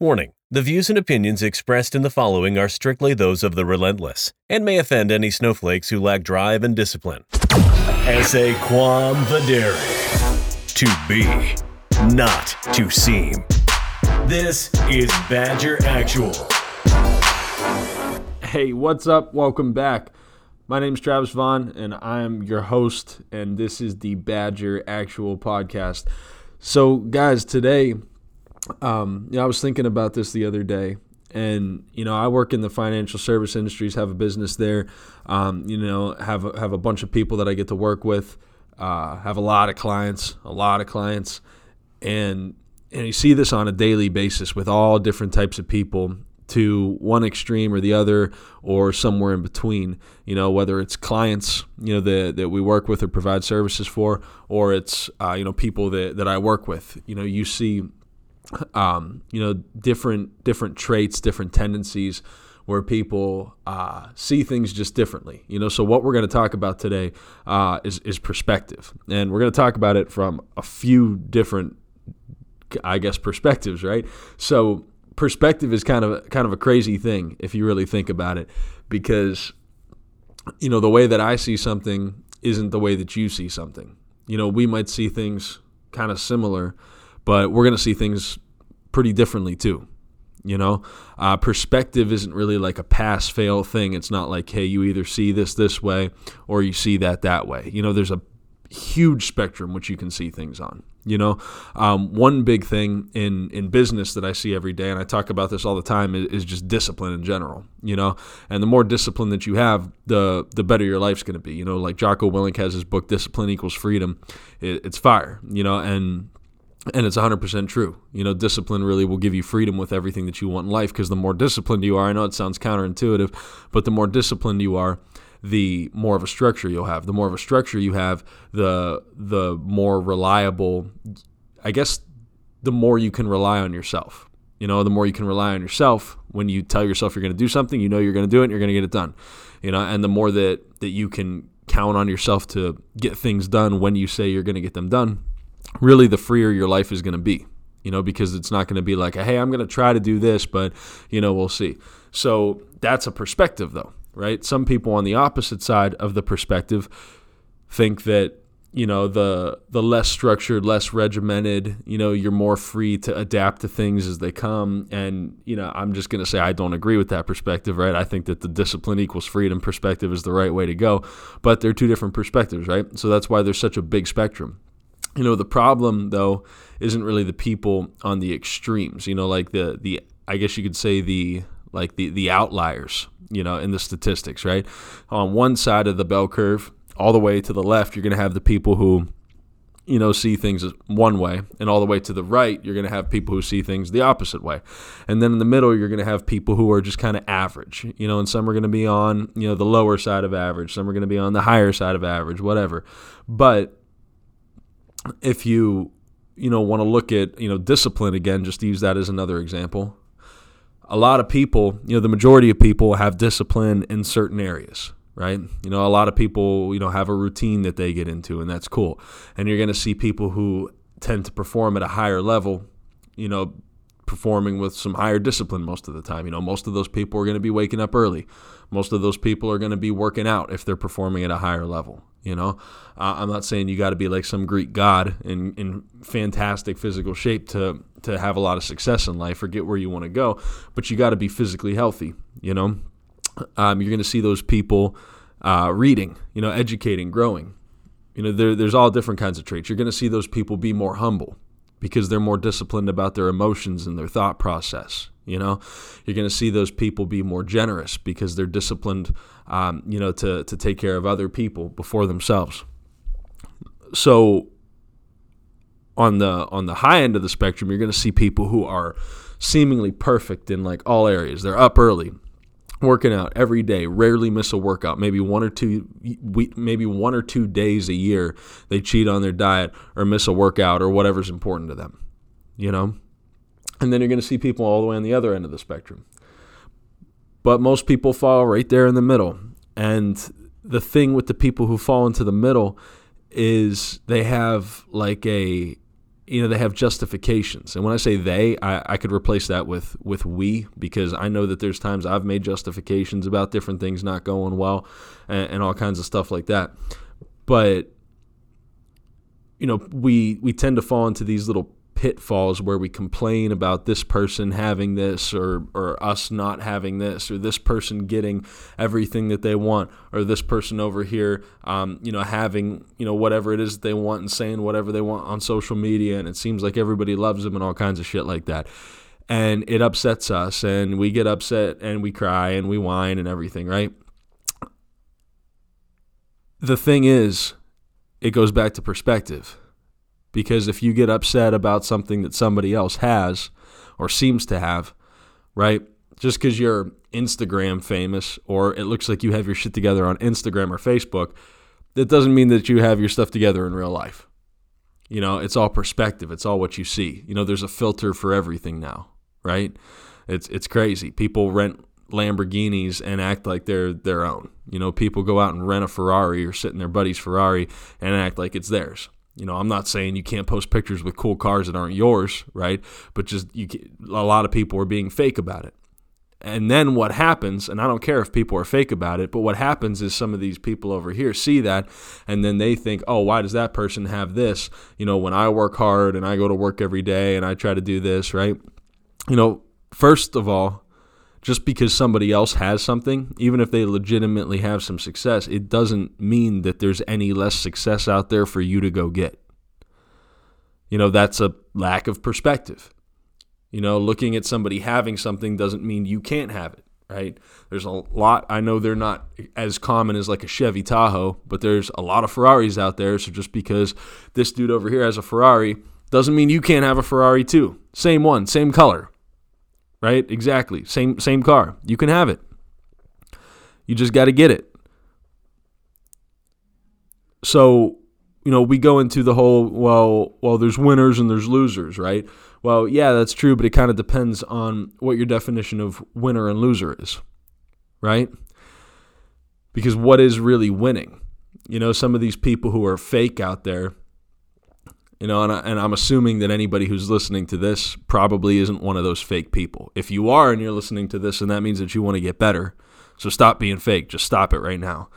Warning The views and opinions expressed in the following are strictly those of the relentless and may offend any snowflakes who lack drive and discipline. Esse quam videri. To be, not to seem. This is Badger Actual. Hey, what's up? Welcome back. My name is Travis Vaughn, and I am your host, and this is the Badger Actual Podcast. So, guys, today um, you know, I was thinking about this the other day, and you know, I work in the financial service industries, have a business there. Um, you know, have a, have a bunch of people that I get to work with. Uh, have a lot of clients, a lot of clients, and and you see this on a daily basis with all different types of people to one extreme or the other or somewhere in between you know whether it's clients you know that, that we work with or provide services for or it's uh, you know people that, that i work with you know you see um, you know, different different traits, different tendencies, where people uh, see things just differently. You know, so what we're going to talk about today uh, is is perspective, and we're going to talk about it from a few different, I guess, perspectives. Right. So perspective is kind of kind of a crazy thing if you really think about it, because you know the way that I see something isn't the way that you see something. You know, we might see things kind of similar but we're going to see things pretty differently too. You know, uh, perspective isn't really like a pass fail thing. It's not like, hey, you either see this this way or you see that that way. You know, there's a huge spectrum which you can see things on. You know, um, one big thing in in business that I see every day, and I talk about this all the time, is, is just discipline in general. You know, and the more discipline that you have, the the better your life's going to be. You know, like Jocko Willink has his book "Discipline Equals Freedom." It, it's fire. You know, and and it's 100% true. You know, discipline really will give you freedom with everything that you want in life because the more disciplined you are, I know it sounds counterintuitive, but the more disciplined you are, the more of a structure you'll have. The more of a structure you have, the the more reliable I guess the more you can rely on yourself. You know, the more you can rely on yourself when you tell yourself you're going to do something, you know you're going to do it and you're going to get it done. You know, and the more that that you can count on yourself to get things done when you say you're going to get them done, really the freer your life is going to be you know because it's not going to be like hey i'm going to try to do this but you know we'll see. So that's a perspective though right? Some people on the opposite side of the perspective think that you know the the less structured less regimented you know you're more free to adapt to things as they come. And you know i'm just going to say i don't agree with that perspective right? I think that the discipline equals freedom. Perspective is the right way to go. But they're two different perspectives right? So that's why there's such a big spectrum you know the problem though isn't really the people on the extremes you know like the the i guess you could say the like the the outliers you know in the statistics right? On one side of the bell curve all the way to the left you're going to have the people who you know see things one way and all the way to the right you're going to have people who see things the opposite way. And then in the middle you're going to have people who are just kind of average you know and some are going to be on you know the lower side of average some are going to be on the higher side of average whatever. But if you you know want to look at you know discipline again, just to use that as another example. A lot of people, you know, the majority of people have discipline in certain areas, right? You know, a lot of people, you know, have a routine that they get into, and that's cool. And you're going to see people who tend to perform at a higher level, you know, performing with some higher discipline most of the time. You know, most of those people are going to be waking up early. Most of those people are going to be working out if they're performing at a higher level. You know, uh, I'm not saying you got to be like some Greek god in, in fantastic physical shape to to have a lot of success in life or get where you want to go, but you got to be physically healthy. You know, um, you're going to see those people uh, reading, you know, educating, growing. You know, there, there's all different kinds of traits. You're going to see those people be more humble because they're more disciplined about their emotions and their thought process. You know, you're going to see those people be more generous because they're disciplined, um, you know, to, to take care of other people before themselves. So on the on the high end of the spectrum, you're going to see people who are seemingly perfect in like all areas. They're up early, working out every day, rarely miss a workout. Maybe one or two, maybe one or two days a year, they cheat on their diet or miss a workout or whatever's important to them. You know, and then you're going to see people all the way on the other end of the spectrum. But most people fall right there in the middle. And the thing with the people who fall into the middle is they have like a you know they have justifications. And when i say they I, I could replace that with with we because i know that there's times i've made justifications about different things not going well and, and all kinds of stuff like that. But you know we we tend to fall into these little pitfalls where we complain about this person having this or or us not having this or this person getting everything that they want or this person over here um, you know having you know whatever it is they want and saying whatever they want on social media. And it seems like everybody loves them and all kinds of shit like that. And it upsets us and we get upset and we cry and we whine and everything right? The thing is it goes back to perspective because if you get upset about something that somebody else has or seems to have, right? Just because you're Instagram famous or it looks like you have your shit together on Instagram or Facebook, that doesn't mean that you have your stuff together in real life. You know, it's all perspective. It's all what you see. You know, there's a filter for everything now, right? It's it's crazy. People rent Lamborghinis and act like they're their own. You know, people go out and rent a Ferrari or sit in their buddy's Ferrari and act like it's theirs. You know, I'm not saying you can't post pictures with cool cars that aren't yours, right? But just you, a lot of people are being fake about it. And then what happens, and I don't care if people are fake about it, but what happens is some of these people over here see that and then they think, oh, why does that person have this? You know, when I work hard and I go to work every day and I try to do this, right? You know, first of all, just because somebody else has something, even if they legitimately have some success, it doesn't mean that there's any less success out there for you to go get. You know, that's a lack of perspective. You know, looking at somebody having something doesn't mean you can't have it, right? There's a lot, I know they're not as common as like a Chevy Tahoe, but there's a lot of Ferraris out there. So just because this dude over here has a Ferrari doesn't mean you can't have a Ferrari too. Same one, same color right? Exactly. Same same car. You can have it. You just got to get it. So, you know, we go into the whole well, well there's winners and there's losers, right? Well, yeah, that's true, but it kind of depends on what your definition of winner and loser is, right? Because what is really winning? You know, some of these people who are fake out there, you know, and, I, and I'm assuming that anybody who's listening to this probably isn't one of those fake people. If you are and you're listening to this, and that means that you want to get better. So stop being fake. Just stop it right now.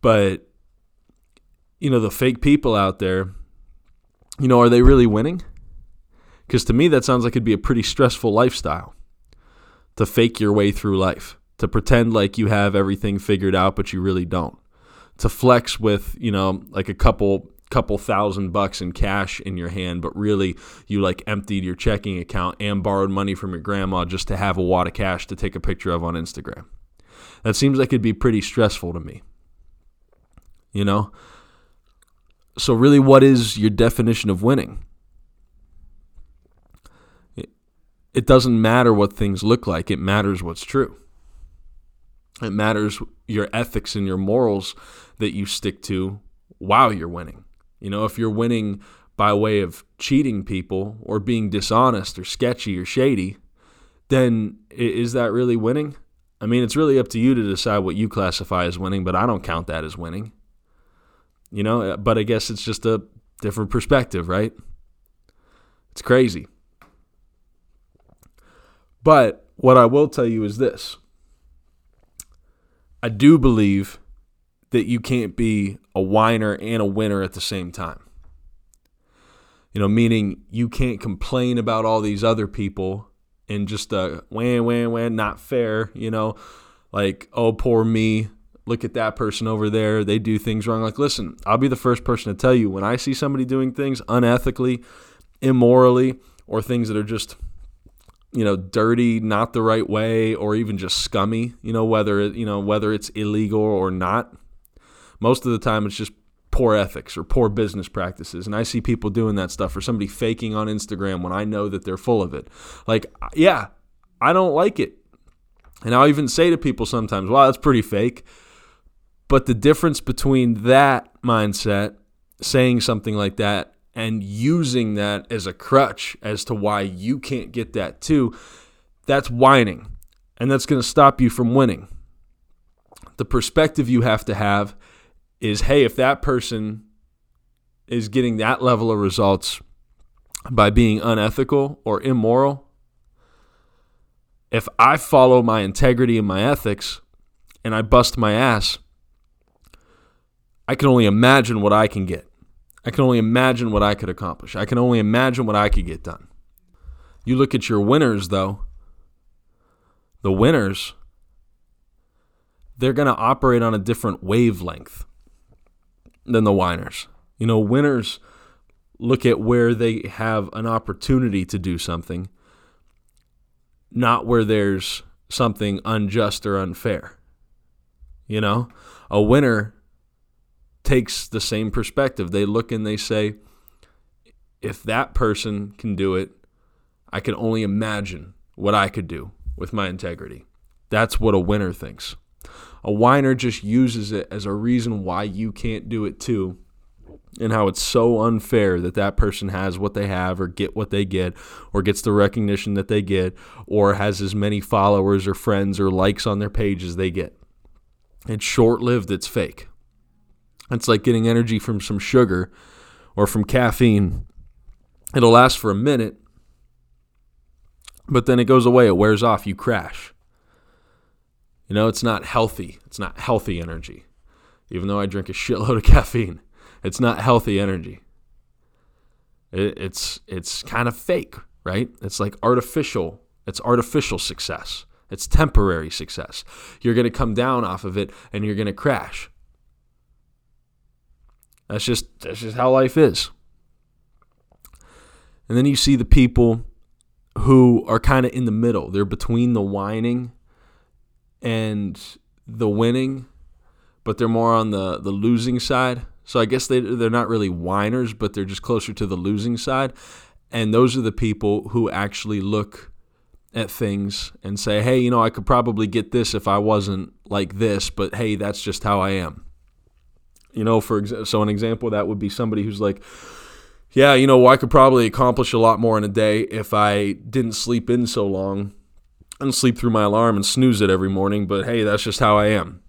But, you know, the fake people out there, you know, are they really winning? Because to me, that sounds like it'd be a pretty stressful lifestyle to fake your way through life, to pretend like you have everything figured out, but you really don't. To flex with, you know, like a couple couple thousand bucks in cash in your hand, but really you like emptied your checking account and borrowed money from your grandma just to have a wad of cash to take a picture of on Instagram. That seems like it'd be pretty stressful to me. You know? So, really, what is your definition of winning? It doesn't matter what things look like, it matters what's true. It matters your ethics and your morals that you stick to while you're winning. You know, if you're winning by way of cheating people or being dishonest or sketchy or shady, then is that really winning? I mean, it's really up to you to decide what you classify as winning, but I don't count that as winning. You know, uh, but I guess it's just a different perspective, right? It's crazy. But what I will tell you is this I do believe that you can't be a whiner and a winner at the same time. You know, meaning you can't complain about all these other people and just a wham, wham, wham, not fair, you know, like, oh, poor me. Look at that person over there. They do things wrong. Like, listen, I'll be the first person to tell you when I see somebody doing things unethically, immorally, or things that are just you know dirty not the right way or even just scummy you know whether you know whether it's illegal or not most of the time, it's just poor ethics or poor business practices. And I see people doing that stuff or somebody faking on Instagram when I know that they're full of it. Like, yeah, I don't like it. And I'll even say to people sometimes, wow, that's pretty fake. But the difference between that mindset, saying something like that, and using that as a crutch as to why you can't get that too, that's whining. And that's going to stop you from winning. The perspective you have to have is hey, if that person is getting that level of results by being unethical or immoral, if I follow my integrity and my ethics and I bust my ass, I can only imagine what I can get. I can only imagine what I could accomplish. I can only imagine what I could get done. You look at your winners, though, the winners, they're going to operate on a different wavelength than the whiners. You know, winners look at where they have an opportunity to do something, not where there's something unjust or unfair. You know, a winner takes the same perspective. They look and they say, if that person can do it, I can only imagine what I could do with my integrity. That's what a winner thinks. A whiner just uses it as a reason why you can't do it too and how it's so unfair that that person has what they have or get what they get or gets the recognition that they get or has as many followers or friends or likes on their page as they get. It's short lived, it's fake. It's like getting energy from some sugar or from caffeine. It'll last for a minute, but then it goes away, it wears off, you crash. You know, it's not healthy. It's not healthy energy. Even though I drink a shitload of caffeine, it's not healthy energy. It, it's it's kind of fake, right? It's like artificial. It's artificial success. It's temporary success. You're going to come down off of it and you're going to crash. That's just that's just how life is. And then you see the people who are kind of in the middle. They're between the whining and the winning, but they're more on the the losing side. So I guess they they're not really whiners, but they're just closer to the losing side. And those are the people who actually look at things and say, "Hey, you know, I could probably get this if I wasn't like this, but hey, that's just how I am." You know, for exa- so an example that would be somebody who's like, "Yeah, you know, I could probably accomplish a lot more in a day if I didn't sleep in so long and sleep through my alarm and snooze it every morning, but hey, that's just how I am."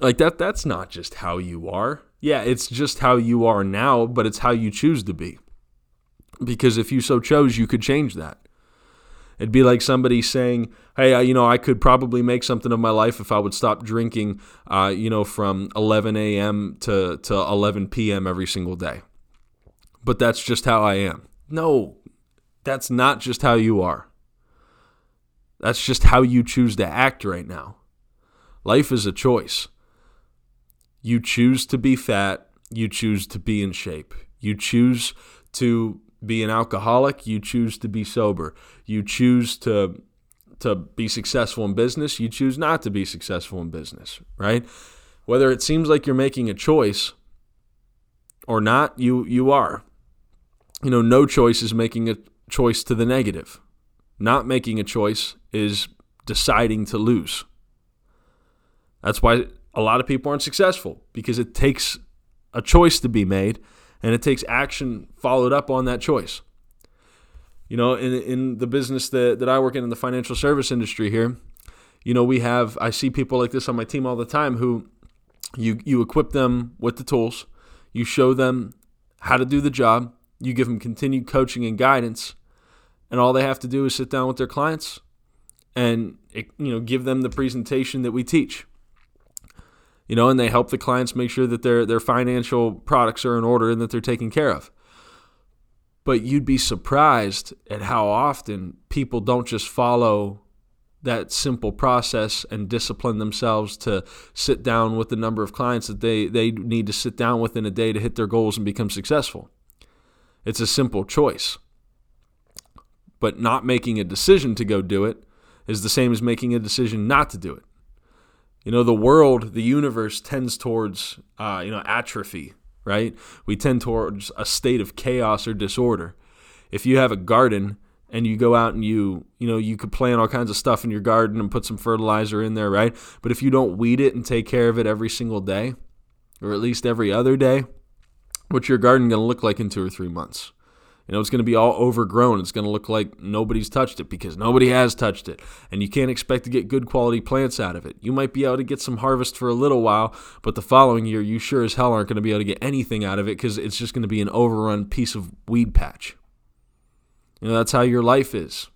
Like that that's not just how you are. Yeah, it's just how you are now, but it's how you choose to be. Because if you so chose, you could change that. It'd be like somebody saying, "Hey, you know, I could probably make something of my life if I would stop drinking, uh, you know, from 11 a.m. to to 11 p.m. every single day." But that's just how I am. No, that's not just how you are. That's just how you choose to act right now. Life is a choice. You choose to be fat, you choose to be in shape. You choose to be an alcoholic, you choose to be sober. You choose to to be successful in business, you choose not to be successful in business, right? Whether it seems like you're making a choice or not, you you are. You know, no choice is making a choice to the negative. Not making a choice is deciding to lose. That's why a lot of people aren't successful because it takes a choice to be made and it takes action followed up on that choice. You know, in, in the business that, that I work in, in the financial service industry here, you know, we have, I see people like this on my team all the time who you, you equip them with the tools, you show them how to do the job, you give them continued coaching and guidance, and all they have to do is sit down with their clients and, you know, give them the presentation that we teach you know, and they help the clients make sure that their their financial products are in order and that they're taken care of. But you'd be surprised at how often people don't just follow that simple process and discipline themselves to sit down with the number of clients that they, they need to sit down with in a day to hit their goals and become successful. It's a simple choice. But not making a decision to go do it is the same as making a decision not to do it. You know, the world, the universe tends towards, uh, you know, atrophy, right? We tend towards a state of chaos or disorder. If you have a garden and you go out and you, you know, you could plant all kinds of stuff in your garden and put some fertilizer in there, right? But if you don't weed it and take care of it every single day, or at least every other day, what's your garden going to look like in two or three months? You know, it's going to be all overgrown. It's going to look like nobody's touched it because nobody has touched it. And you can't expect to get good quality plants out of it. You might be able to get some harvest for a little while, but the following year, you sure as hell aren't going to be able to get anything out of it because it's just going to be an overrun piece of weed patch. You know, that's how your life is.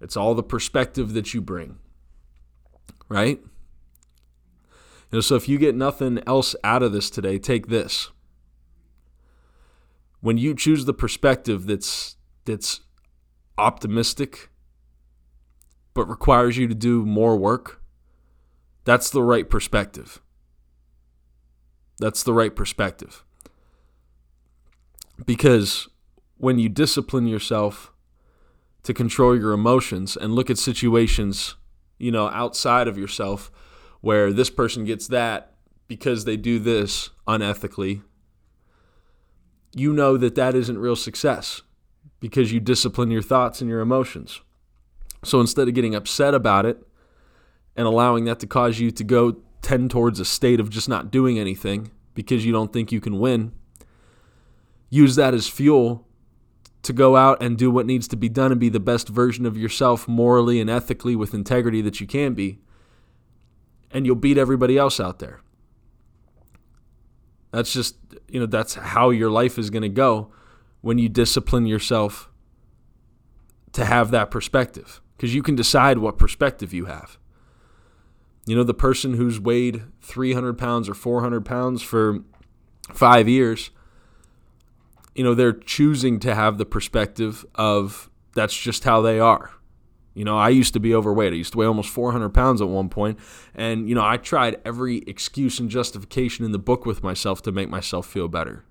It's all the perspective that you bring, right? You know, so if you get nothing else out of this today, take this when you choose the perspective that's that's optimistic but requires you to do more work, that's the right perspective. That's the right perspective. Because when you discipline yourself to control your emotions and look at situations, you know, outside of yourself where this person gets that because they do this unethically you know that that isn't real success because you discipline your thoughts and your emotions. So instead of getting upset about it and allowing that to cause you to go tend towards a state of just not doing anything because you don't think you can win, use that as fuel to go out and do what needs to be done and be the best version of yourself morally and ethically with integrity that you can be. And you'll beat everybody else out there. That's just, you know, that's how your life is going to go when you discipline yourself to have that perspective because you can decide what perspective you have. You know, the person who's weighed 300 pounds or 400 pounds for five years, you know, they're choosing to have the perspective of that's just how they are. You know, I used to be overweight. I used to weigh almost 400 pounds at one point, and you know, I tried every excuse and justification in the book with myself to make myself feel better.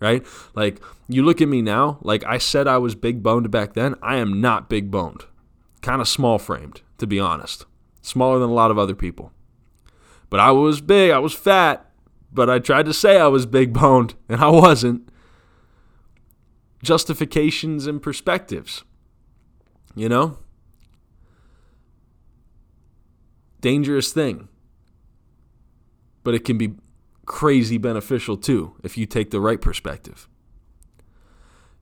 Right? Like you look at me now, like I said I was big boned back then. I am not big boned. Kind of small framed, to be honest. Smaller than a lot of other people. But I was big, I was fat, but I tried to say I was big boned, and I wasn't. Justifications and perspectives. You know? Dangerous thing. But it can be crazy beneficial too if you take the right perspective.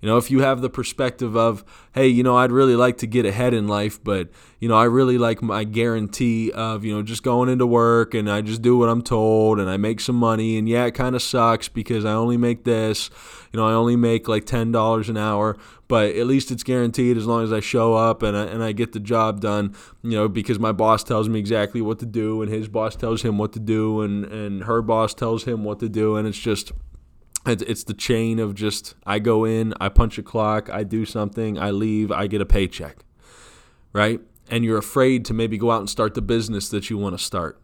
You know, if you have the perspective of, hey, you know, I'd really like to get ahead in life, but, you know, I really like my guarantee of, you know, just going into work and I just do what I'm told and I make some money. And yeah, it kind of sucks because I only make this, you know, I only make like $10 an hour, but at least it's guaranteed as long as I show up and I, and I get the job done, you know, because my boss tells me exactly what to do and his boss tells him what to do and, and her boss tells him what to do. And it's just, it's the chain of just I go in, I punch a clock, I do something, I leave, I get a paycheck, right? And you're afraid to maybe go out and start the business that you want to start,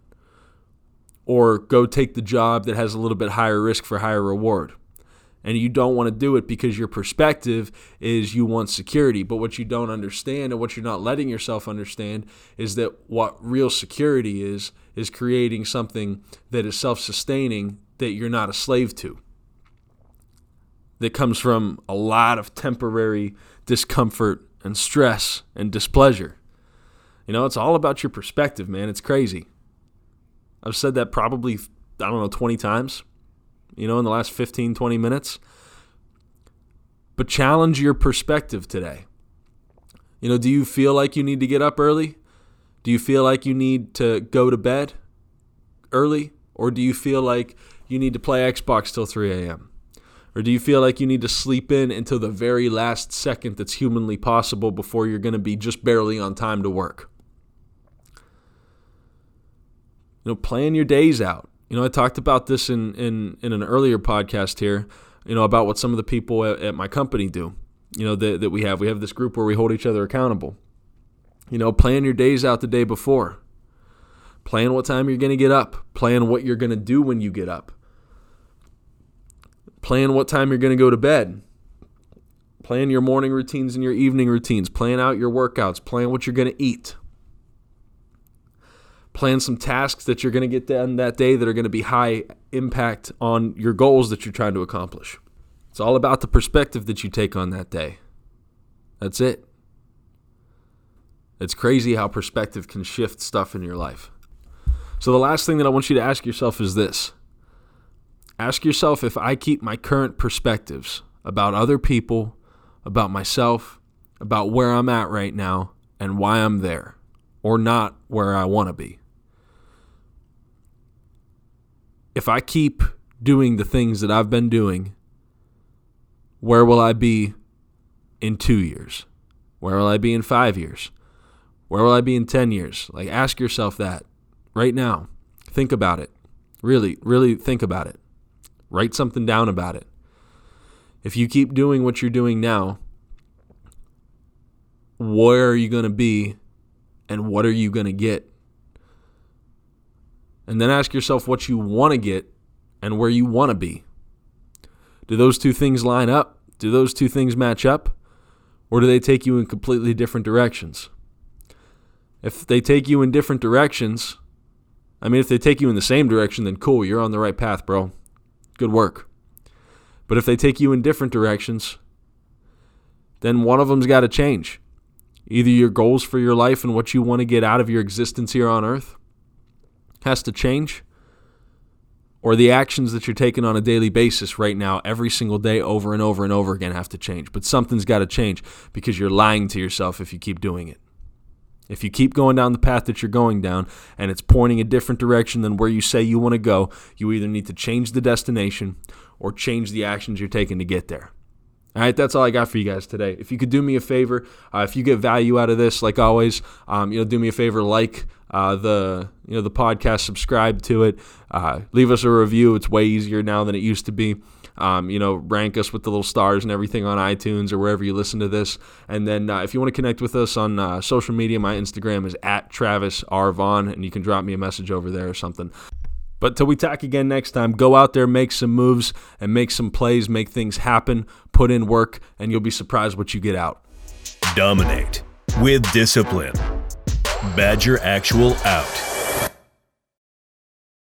or go take the job that has a little bit higher risk for higher reward. And you don't want to do it because your perspective is you want security. But what you don't understand and what you're not letting yourself understand is that what real security is, is creating something that is self sustaining that you're not a slave to that comes from a lot of temporary discomfort and stress and displeasure. You know, it's all about your perspective, man. It's crazy. I've said that probably, I don't know, 20 times, you know, in the last 15, 20 minutes. But challenge your perspective today. You know, do you feel like you need to get up early? Do you feel like you need to go to bed early? Or do you feel like you need to play Xbox till 3 a.m.? Or do you feel like you need to sleep in until the very last second that's humanly possible before you're going to be just barely on time to work? You know, plan your days out. You know, I talked about this in, in, in an earlier podcast here, you know, about what some of the people at, at my company do, you know, that, that we have. We have this group where we hold each other accountable. You know, plan your days out the day before. Plan what time you're going to get up. Plan what you're going to do when you get up. Plan what time you're going to go to bed. Plan your morning routines and your evening routines. Plan out your workouts. Plan what you're going to eat. Plan some tasks that you're going to get done that day that are going to be high impact on your goals that you're trying to accomplish. It's all about the perspective that you take on that day. That's it. It's crazy how perspective can shift stuff in your life. So, the last thing that I want you to ask yourself is this Ask yourself if I keep my current perspectives about other people, about myself, about where I'm at right now, and why I'm there or not where I want to be. If I keep doing the things that I've been doing, where will I be in two years? Where will I be in five years? Where will I be in 10 years? Like, ask yourself that right now. Think about it. Really, really think about it. Write something down about it. If you keep doing what you're doing now, where are you going to be and what are you going to get? And then ask yourself what you want to get and where you want to be. Do those two things line up? Do those two things match up? Or do they take you in completely different directions? If they take you in different directions, I mean, if they take you in the same direction, then cool, you're on the right path, bro. Good work. But if they take you in different directions, then one of them's got to change. Either your goals for your life and what you want to get out of your existence here on earth has to change, or the actions that you're taking on a daily basis right now, every single day, over and over and over again, have to change. But something's got to change because you're lying to yourself if you keep doing it. If you keep going down the path that you're going down and it's pointing a different direction than where you say you want to go, you either need to change the destination or change the actions you're taking to get there. All right, that's all I got for you guys today. If you could do me a favor, uh, if you get value out of this, like always, um, you know, do me a favor, like uh, the you know the podcast, subscribe to it, uh, leave us a review. It's way easier now than it used to be. Um, you know, rank us with the little stars and everything on iTunes or wherever you listen to this. And then uh, if you want to connect with us on uh, social media, my Instagram is at Travis R Vaughn, and you can drop me a message over there or something. But till we talk again next time, go out there, make some moves, and make some plays, make things happen, put in work, and you'll be surprised what you get out. Dominate with discipline. Badger Actual out.